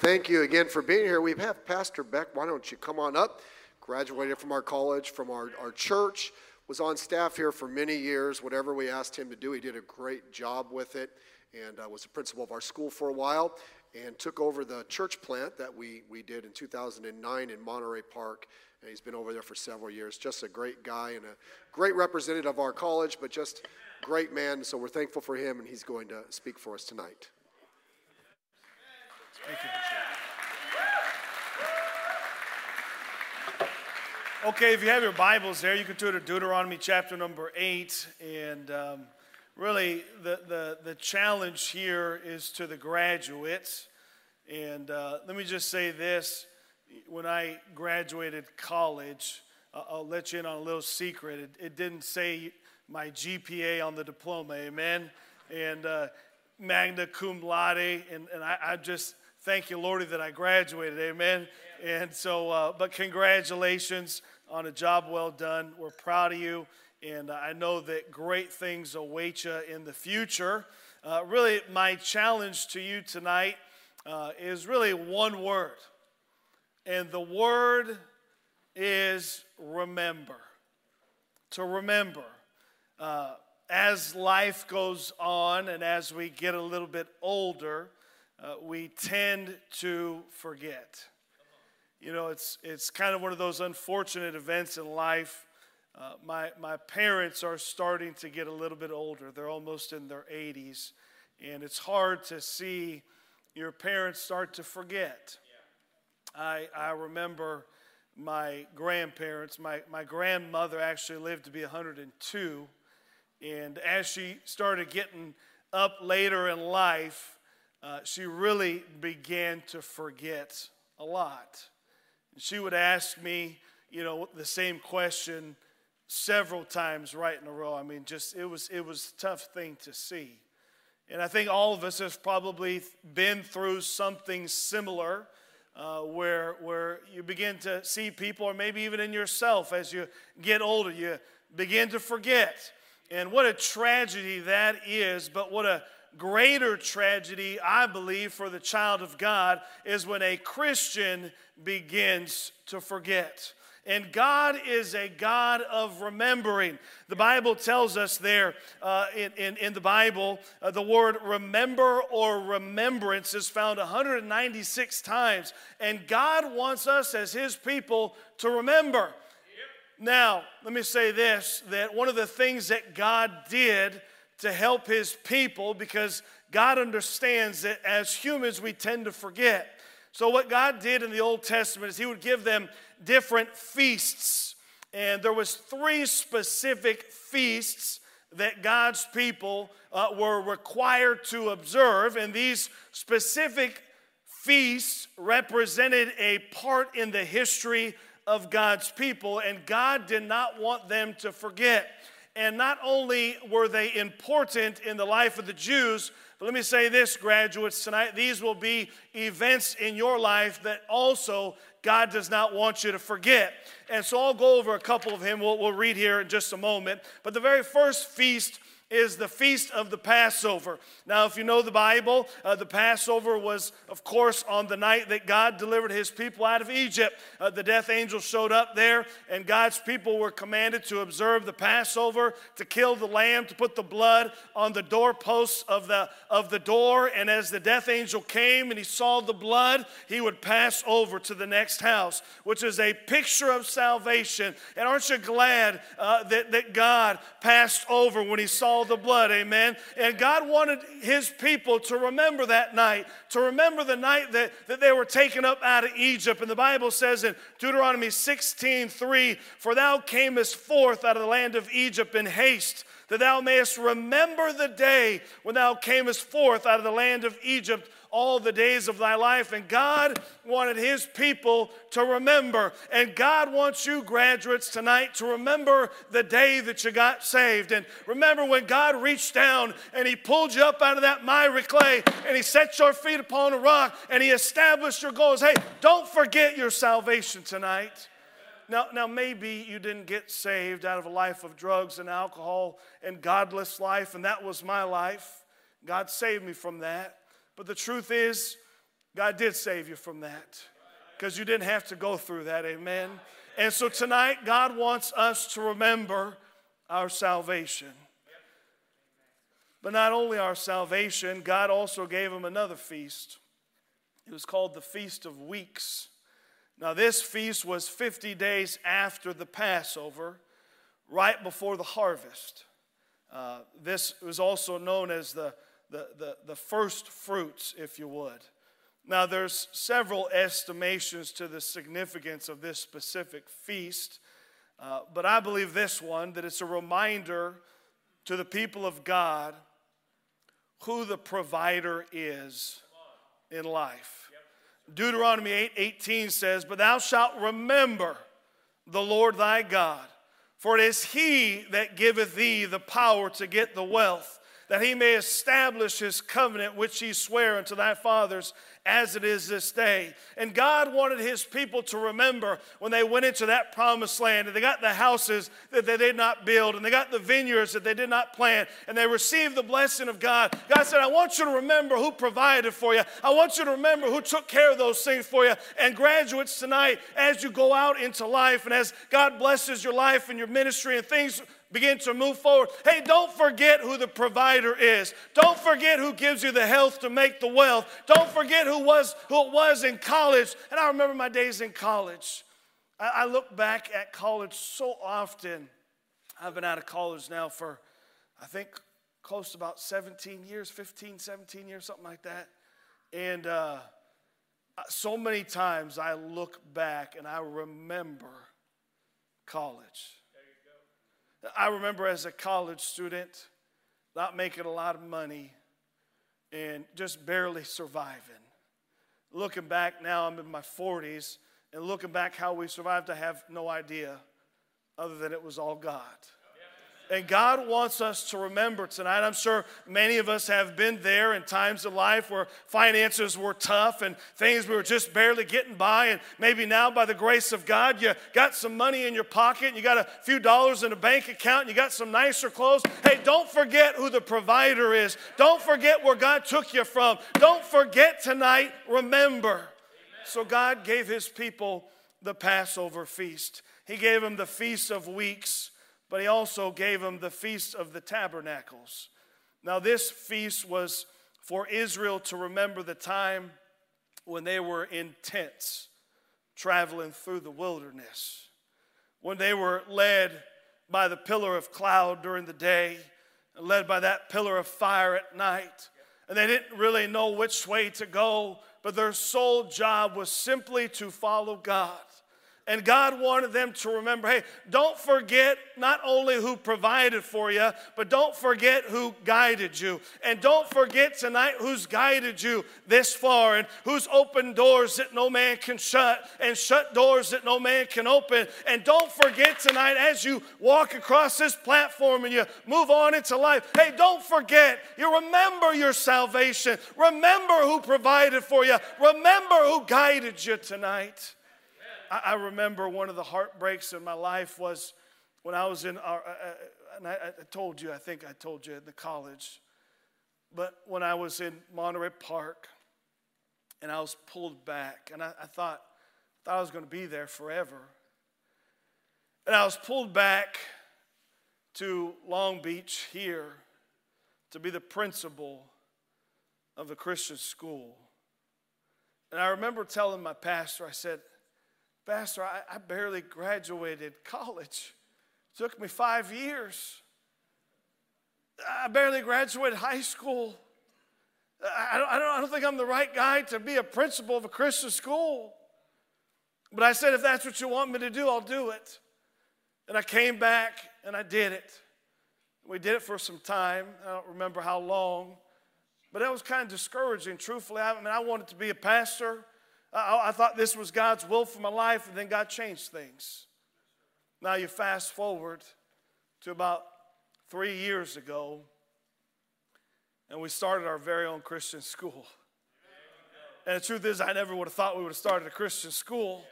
Thank you again for being here. We have Pastor Beck. Why don't you come on up? Graduated from our college, from our, our church, was on staff here for many years. Whatever we asked him to do, he did a great job with it and uh, was the principal of our school for a while and took over the church plant that we, we did in 2009 in Monterey Park. And he's been over there for several years. Just a great guy and a great representative of our college, but just great man. So we're thankful for him, and he's going to speak for us tonight. Thank you. Okay, if you have your Bibles there, you can turn to Deuteronomy chapter number 8. And um, really, the, the, the challenge here is to the graduates. And uh, let me just say this when I graduated college, uh, I'll let you in on a little secret. It, it, didn't say my GPA on the diploma, amen? And uh, magna cum laude. And, and I, I just thank you, Lordy, that I graduated, amen? And so, uh, but congratulations on a job well done. We're proud of you, and I know that great things await you in the future. Uh, really, my challenge to you tonight uh, is really one word, and the word is remember. To remember. Uh, as life goes on and as we get a little bit older, uh, we tend to forget. You know, it's, it's kind of one of those unfortunate events in life. Uh, my, my parents are starting to get a little bit older. They're almost in their 80s. And it's hard to see your parents start to forget. I, I remember my grandparents, my, my grandmother actually lived to be 102. And as she started getting up later in life, uh, she really began to forget a lot. She would ask me, you know, the same question several times right in a row. I mean, just it was it was a tough thing to see. And I think all of us have probably been through something similar. Uh, where, where you begin to see people, or maybe even in yourself, as you get older, you begin to forget. And what a tragedy that is, but what a greater tragedy, I believe, for the child of God is when a Christian begins to forget. And God is a God of remembering. The Bible tells us there uh, in, in, in, the Bible, uh, the word remember or remembrance is found 196 times. And God wants us as His people to remember. Now, let me say this that one of the things that God did to help his people because God understands that as humans we tend to forget. So, what God did in the Old Testament is he would give them different feasts. And there was three specific feasts that God's people uh, were required to observe. And these specific feasts represented a part in the history of God's people. And God did not want them to forget. And not only were they important in the life of the Jews, but let me say this, graduates, tonight, these will be events in your life that also God does not want you to forget. And so I'll go over a couple of them. We'll, we'll read here in just a moment. But the very first feast is the feast of the Passover. Now, if you know the Bible, uh, the Passover was, of course, on the night that God delivered his people out of Egypt. Uh, the death angel showed up there, and God's people were commanded to observe the Passover, to kill the lamb, to put the blood on the doorposts of the, of the door. And as the death angel came and he saw the blood, he would pass over to the next house, which is a picture of salvation. And aren't you glad uh, that, that God passed over when he saw all the blood, amen. And God wanted his people to remember that night, to remember the night that, that they were taken up out of Egypt. And the Bible says in Deuteronomy 16 3, For thou camest forth out of the land of Egypt in haste that thou mayest remember the day when thou camest forth out of the land of Egypt all the days of thy life. And God wanted his people to remember. And God wants you, graduates, tonight to remember the day that you got saved. And remember when God reached down and he pulled you up out of that miry clay and he set your feet upon a rock and he established your goals. Hey, don't forget your salvation tonight. Now, now, maybe you didn't get saved out of a life of drugs and alcohol and godless life, and that was my life. God saved me from that. But the truth is, God did save you from that because you didn't have to go through that. Amen. And so tonight, God wants us to remember our salvation. But not only our salvation, God also gave him another feast. It was called the Feast of Weeks. Now, this feast was 50 days after the Passover, right before the harvest. Uh, this was also known as the, the, the, the first fruits, if you would. Now, there's several estimations to the significance of this specific feast, uh, but I believe this one that it's a reminder to the people of God who the provider is in life. Deuteronomy 8 18 says, But thou shalt remember the Lord thy God, for it is he that giveth thee the power to get the wealth, that he may establish his covenant which he sware unto thy fathers as it is this day. And God wanted his people to remember when they went into that promised land and they got the houses that they did not build and they got the vineyards that they did not plant and they received the blessing of God. God said, I want you to remember who provided for you. I want you to remember who took care of those things for you. And graduates tonight, as you go out into life and as God blesses your life and your ministry and things begin to move forward. Hey, don't forget who the provider is. Don't forget who gives you the health to make the wealth. Don't forget who was who it was in college. And I remember my days in college. I, I look back at college so often. I've been out of college now for, I think, close to about 17 years, 15, 17 years, something like that. And uh, so many times I look back and I remember college. I remember as a college student not making a lot of money and just barely surviving. Looking back now, I'm in my 40s, and looking back how we survived, I have no idea other than it was all God. And God wants us to remember tonight. I'm sure many of us have been there in times of life where finances were tough and things we were just barely getting by. And maybe now, by the grace of God, you got some money in your pocket, and you got a few dollars in a bank account, and you got some nicer clothes. Hey, don't forget who the provider is. Don't forget where God took you from. Don't forget tonight, remember. So, God gave his people the Passover feast, He gave them the Feast of Weeks but he also gave them the Feast of the Tabernacles. Now, this feast was for Israel to remember the time when they were in tents traveling through the wilderness, when they were led by the pillar of cloud during the day, and led by that pillar of fire at night. And they didn't really know which way to go, but their sole job was simply to follow God. And God wanted them to remember hey, don't forget not only who provided for you, but don't forget who guided you. And don't forget tonight who's guided you this far and who's opened doors that no man can shut and shut doors that no man can open. And don't forget tonight as you walk across this platform and you move on into life, hey, don't forget, you remember your salvation. Remember who provided for you. Remember who guided you tonight. I, I remember one of the heartbreaks in my life was when I was in our, uh, uh, and I, I told you, I think I told you at the college, but when I was in Monterey Park and I was pulled back, and I, I thought, thought I was going to be there forever. And I was pulled back to Long Beach here to be the principal of the Christian school. And I remember telling my pastor, I said, Pastor, I, I barely graduated college. It took me five years. I barely graduated high school. I don't, I, don't, I don't think I'm the right guy to be a principal of a Christian school. But I said, if that's what you want me to do, I'll do it. And I came back and I did it. We did it for some time. I don't remember how long. But that was kind of discouraging, truthfully. I mean, I wanted to be a pastor. I, I thought this was God's will for my life, and then God changed things. Now you fast forward to about three years ago, and we started our very own Christian school. And the truth is, I never would have thought we would have started a Christian school.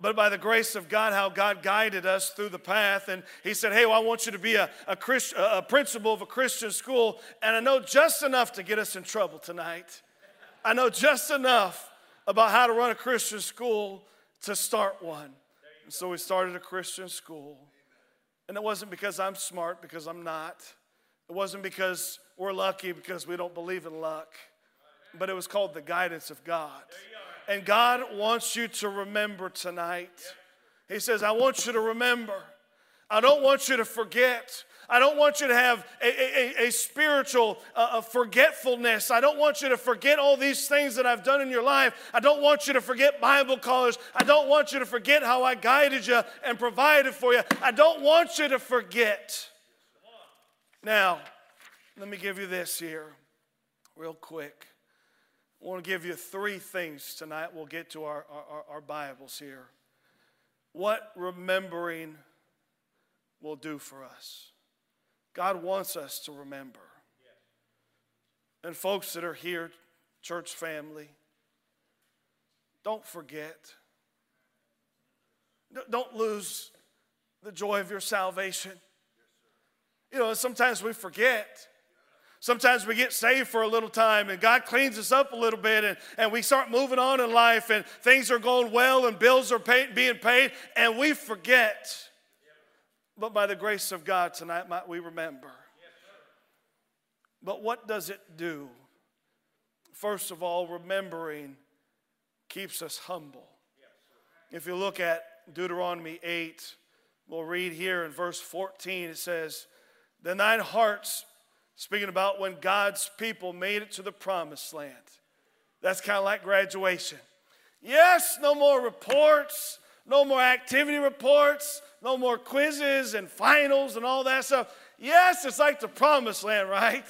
But by the grace of God, how God guided us through the path. And He said, Hey, well, I want you to be a, a, Christ, a principal of a Christian school. And I know just enough to get us in trouble tonight. I know just enough about how to run a Christian school to start one. And so we started a Christian school. And it wasn't because I'm smart, because I'm not. It wasn't because we're lucky, because we don't believe in luck. But it was called the guidance of God. And God wants you to remember tonight. He says, I want you to remember. I don't want you to forget. I don't want you to have a, a, a spiritual uh, forgetfulness. I don't want you to forget all these things that I've done in your life. I don't want you to forget Bible college. I don't want you to forget how I guided you and provided for you. I don't want you to forget. Now, let me give you this here, real quick. I want to give you three things tonight. We'll get to our, our, our Bibles here. What remembering will do for us. God wants us to remember. And folks that are here, church family, don't forget. Don't lose the joy of your salvation. You know, sometimes we forget. Sometimes we get saved for a little time and God cleans us up a little bit and, and we start moving on in life and things are going well and bills are pay, being paid and we forget. But by the grace of God tonight might we remember. But what does it do? First of all, remembering keeps us humble. If you look at Deuteronomy 8, we'll read here in verse 14, it says, The nine hearts, speaking about when God's people made it to the promised land. That's kind of like graduation. Yes, no more reports, no more activity reports, no more quizzes and finals and all that stuff. Yes, it's like the promised land, right?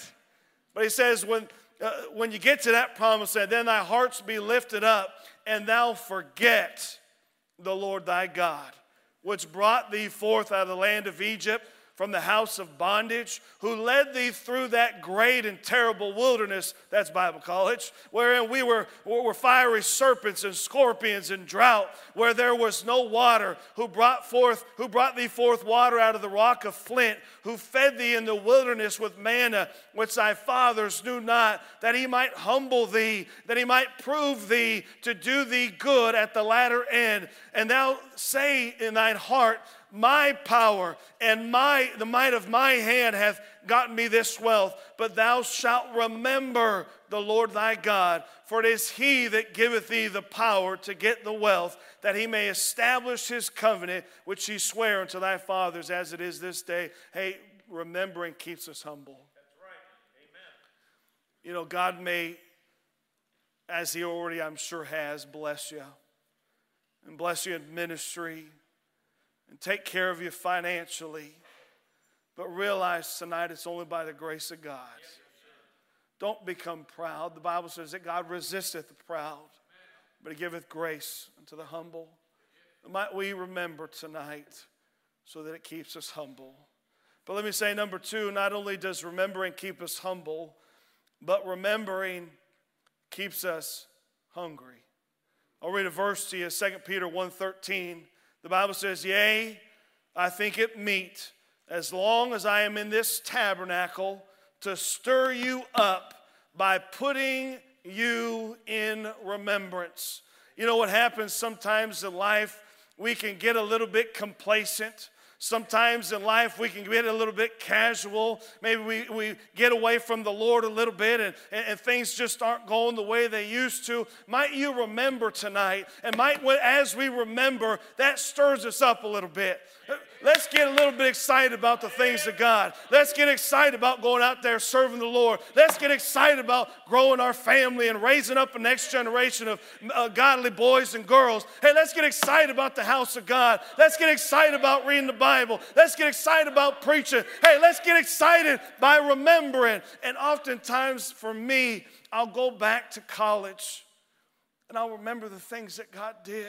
But he says, when, uh, when you get to that promised land, then thy hearts be lifted up, and thou forget the Lord thy God, which brought thee forth out of the land of Egypt from the house of bondage, who led thee through that great and terrible wilderness, that's Bible college, wherein we were, were fiery serpents and scorpions and drought, where there was no water, who brought forth, who brought thee forth water out of the rock of flint, who fed thee in the wilderness with manna, which thy fathers knew not, that he might humble thee, that he might prove thee to do thee good at the latter end. And thou say in thine heart, my power and my the might of my hand hath gotten me this wealth but thou shalt remember the lord thy god for it is he that giveth thee the power to get the wealth that he may establish his covenant which he sware unto thy fathers as it is this day. Hey remembering keeps us humble. That's right. Amen. You know god may as he already i'm sure has bless you and bless you in ministry and take care of you financially. But realize tonight it's only by the grace of God. Don't become proud. The Bible says that God resisteth the proud, but he giveth grace unto the humble. Might we remember tonight so that it keeps us humble. But let me say, number two, not only does remembering keep us humble, but remembering keeps us hungry. I'll read a verse to you, 2 Peter 1.13. The Bible says, Yea, I think it meet, as long as I am in this tabernacle, to stir you up by putting you in remembrance. You know what happens sometimes in life? We can get a little bit complacent. Sometimes in life we can get a little bit casual. Maybe we, we get away from the Lord a little bit and, and, and things just aren't going the way they used to. Might you remember tonight? And might, as we remember, that stirs us up a little bit. Let's get a little bit excited about the things of God. Let's get excited about going out there serving the Lord. Let's get excited about growing our family and raising up a next generation of uh, godly boys and girls. Hey, let's get excited about the house of God. Let's get excited about reading the Bible. Let's get excited about preaching. Hey, let's get excited by remembering. And oftentimes for me, I'll go back to college and I'll remember the things that God did.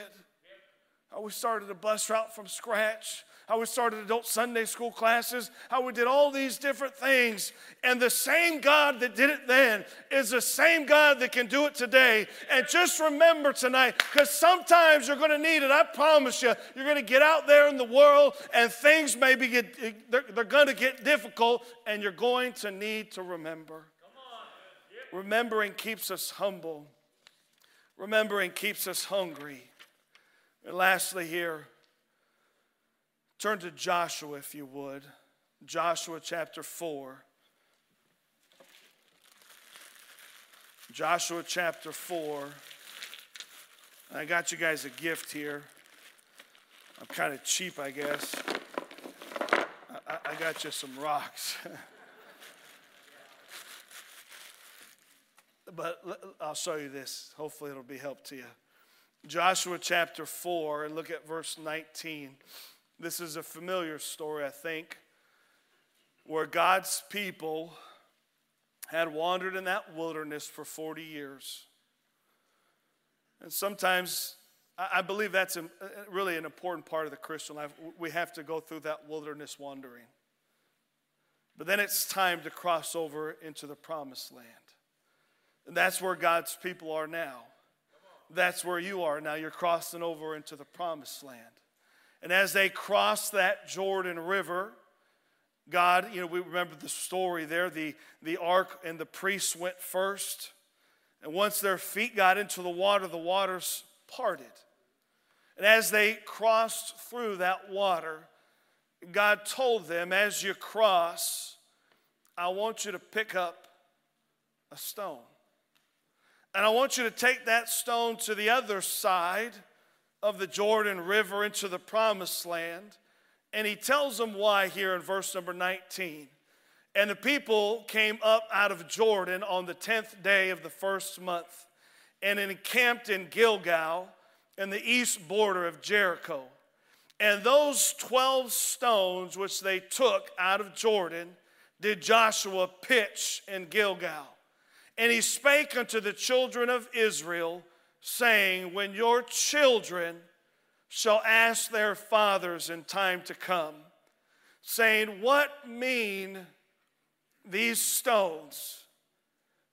We started a bus route from scratch how we started adult Sunday school classes, how we did all these different things. And the same God that did it then is the same God that can do it today. And just remember tonight, because sometimes you're going to need it. I promise you, you're going to get out there in the world and things maybe get, they're, they're going to get difficult, and you're going to need to remember. Remembering keeps us humble. Remembering keeps us hungry. And lastly, here, turn to Joshua if you would. Joshua chapter 4. Joshua chapter 4. I got you guys a gift here. I'm kind of cheap, I guess. I, I got you some rocks. but I'll show you this. Hopefully, it'll be help to you. Joshua chapter 4, and look at verse 19. This is a familiar story, I think, where God's people had wandered in that wilderness for 40 years. And sometimes I believe that's really an important part of the Christian life. We have to go through that wilderness wandering. But then it's time to cross over into the promised land. And that's where God's people are now. That's where you are now. You're crossing over into the promised land. And as they crossed that Jordan River, God, you know, we remember the story there. The, the ark and the priests went first. And once their feet got into the water, the waters parted. And as they crossed through that water, God told them, as you cross, I want you to pick up a stone. And I want you to take that stone to the other side of the Jordan River into the promised land. And he tells them why here in verse number 19. And the people came up out of Jordan on the 10th day of the first month and encamped in Gilgal in the east border of Jericho. And those 12 stones which they took out of Jordan did Joshua pitch in Gilgal. And he spake unto the children of Israel, saying, When your children shall ask their fathers in time to come, saying, What mean these stones?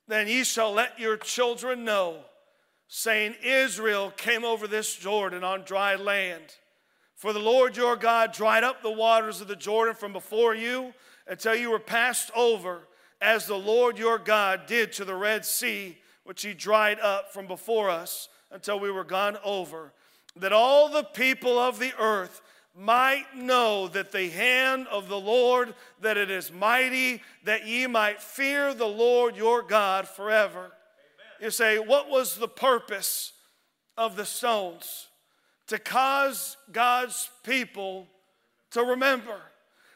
Then ye shall let your children know, saying, Israel came over this Jordan on dry land. For the Lord your God dried up the waters of the Jordan from before you until you were passed over as the Lord your God did to the Red Sea, which he dried up from before us until we were gone over, that all the people of the earth might know that the hand of the Lord, that it is mighty, that ye might fear the Lord your God forever. Amen. You say, what was the purpose of the stones? To cause God's people to remember.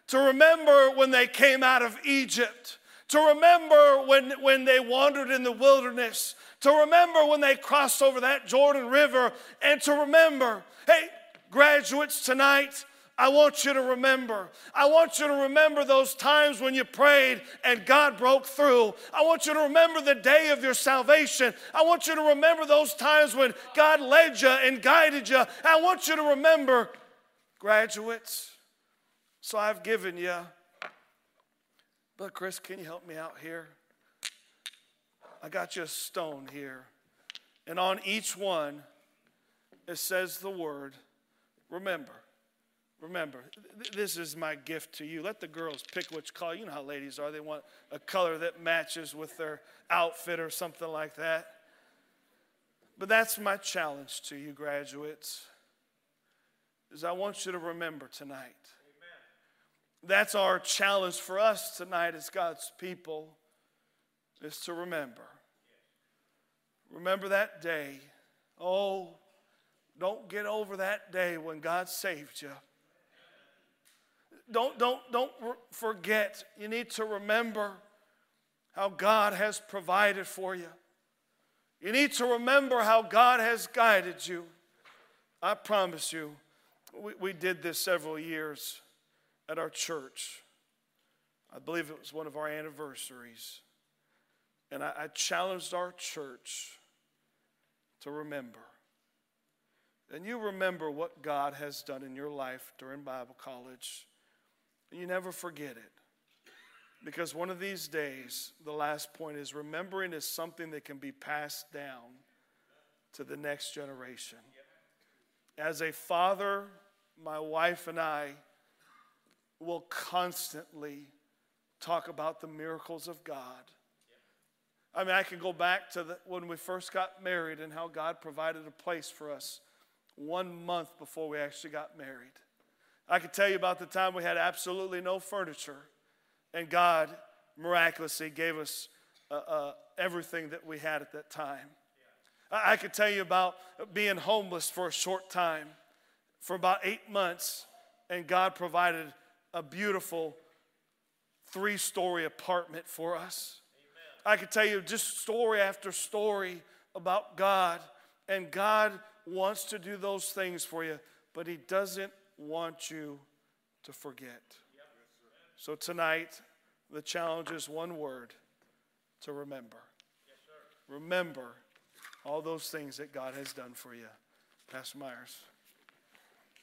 To remember when they came out of Egypt to remember when, when they wandered in the wilderness, to remember when they crossed over that Jordan River, and to remember, hey, graduates tonight, I want you to remember. I want you to remember those times when you prayed and God broke through. I want you to remember the day of your salvation. I want you to remember those times when God led you and guided you. I want you to remember, graduates. So I've given you but Chris, can you help me out here? I got you a stone here. And on each one, it says the word remember. Remember, this is my gift to you. Let the girls pick which color. You know how ladies are. They want a color that matches with their outfit or something like that. But that's my challenge to you, graduates, is I want you to remember tonight that's our challenge for us tonight as God's people is to remember. Remember that day. Oh, don't get over that day when God saved you. Don't, don't, don't forget. You need to remember how God has provided for you. You need to remember how God has guided you. I promise you, we, we did this several years at our church. I believe it was one of our anniversaries. And I, I challenged our church to remember. And you remember what God has done in your life during Bible college. And you never forget it. Because one of these days, the last point is remembering is something that can be passed down to the next generation. As a father, my wife and I will constantly talk about the miracles of God. I mean, I can go back to the, when we first got married and how God provided a place for us one month before we actually got married. I could tell you about the time we had absolutely no furniture, and God miraculously gave us uh, uh, everything that we had at that time. I, I could tell you about being homeless for a short time, for about eight months, and God provided a beautiful three story apartment for us. Amen. I could tell you just story after story about God, and God wants to do those things for you, but He doesn't want you to forget. So tonight, the challenge is one word to remember. Remember all those things that God has done for you. Pastor Myers.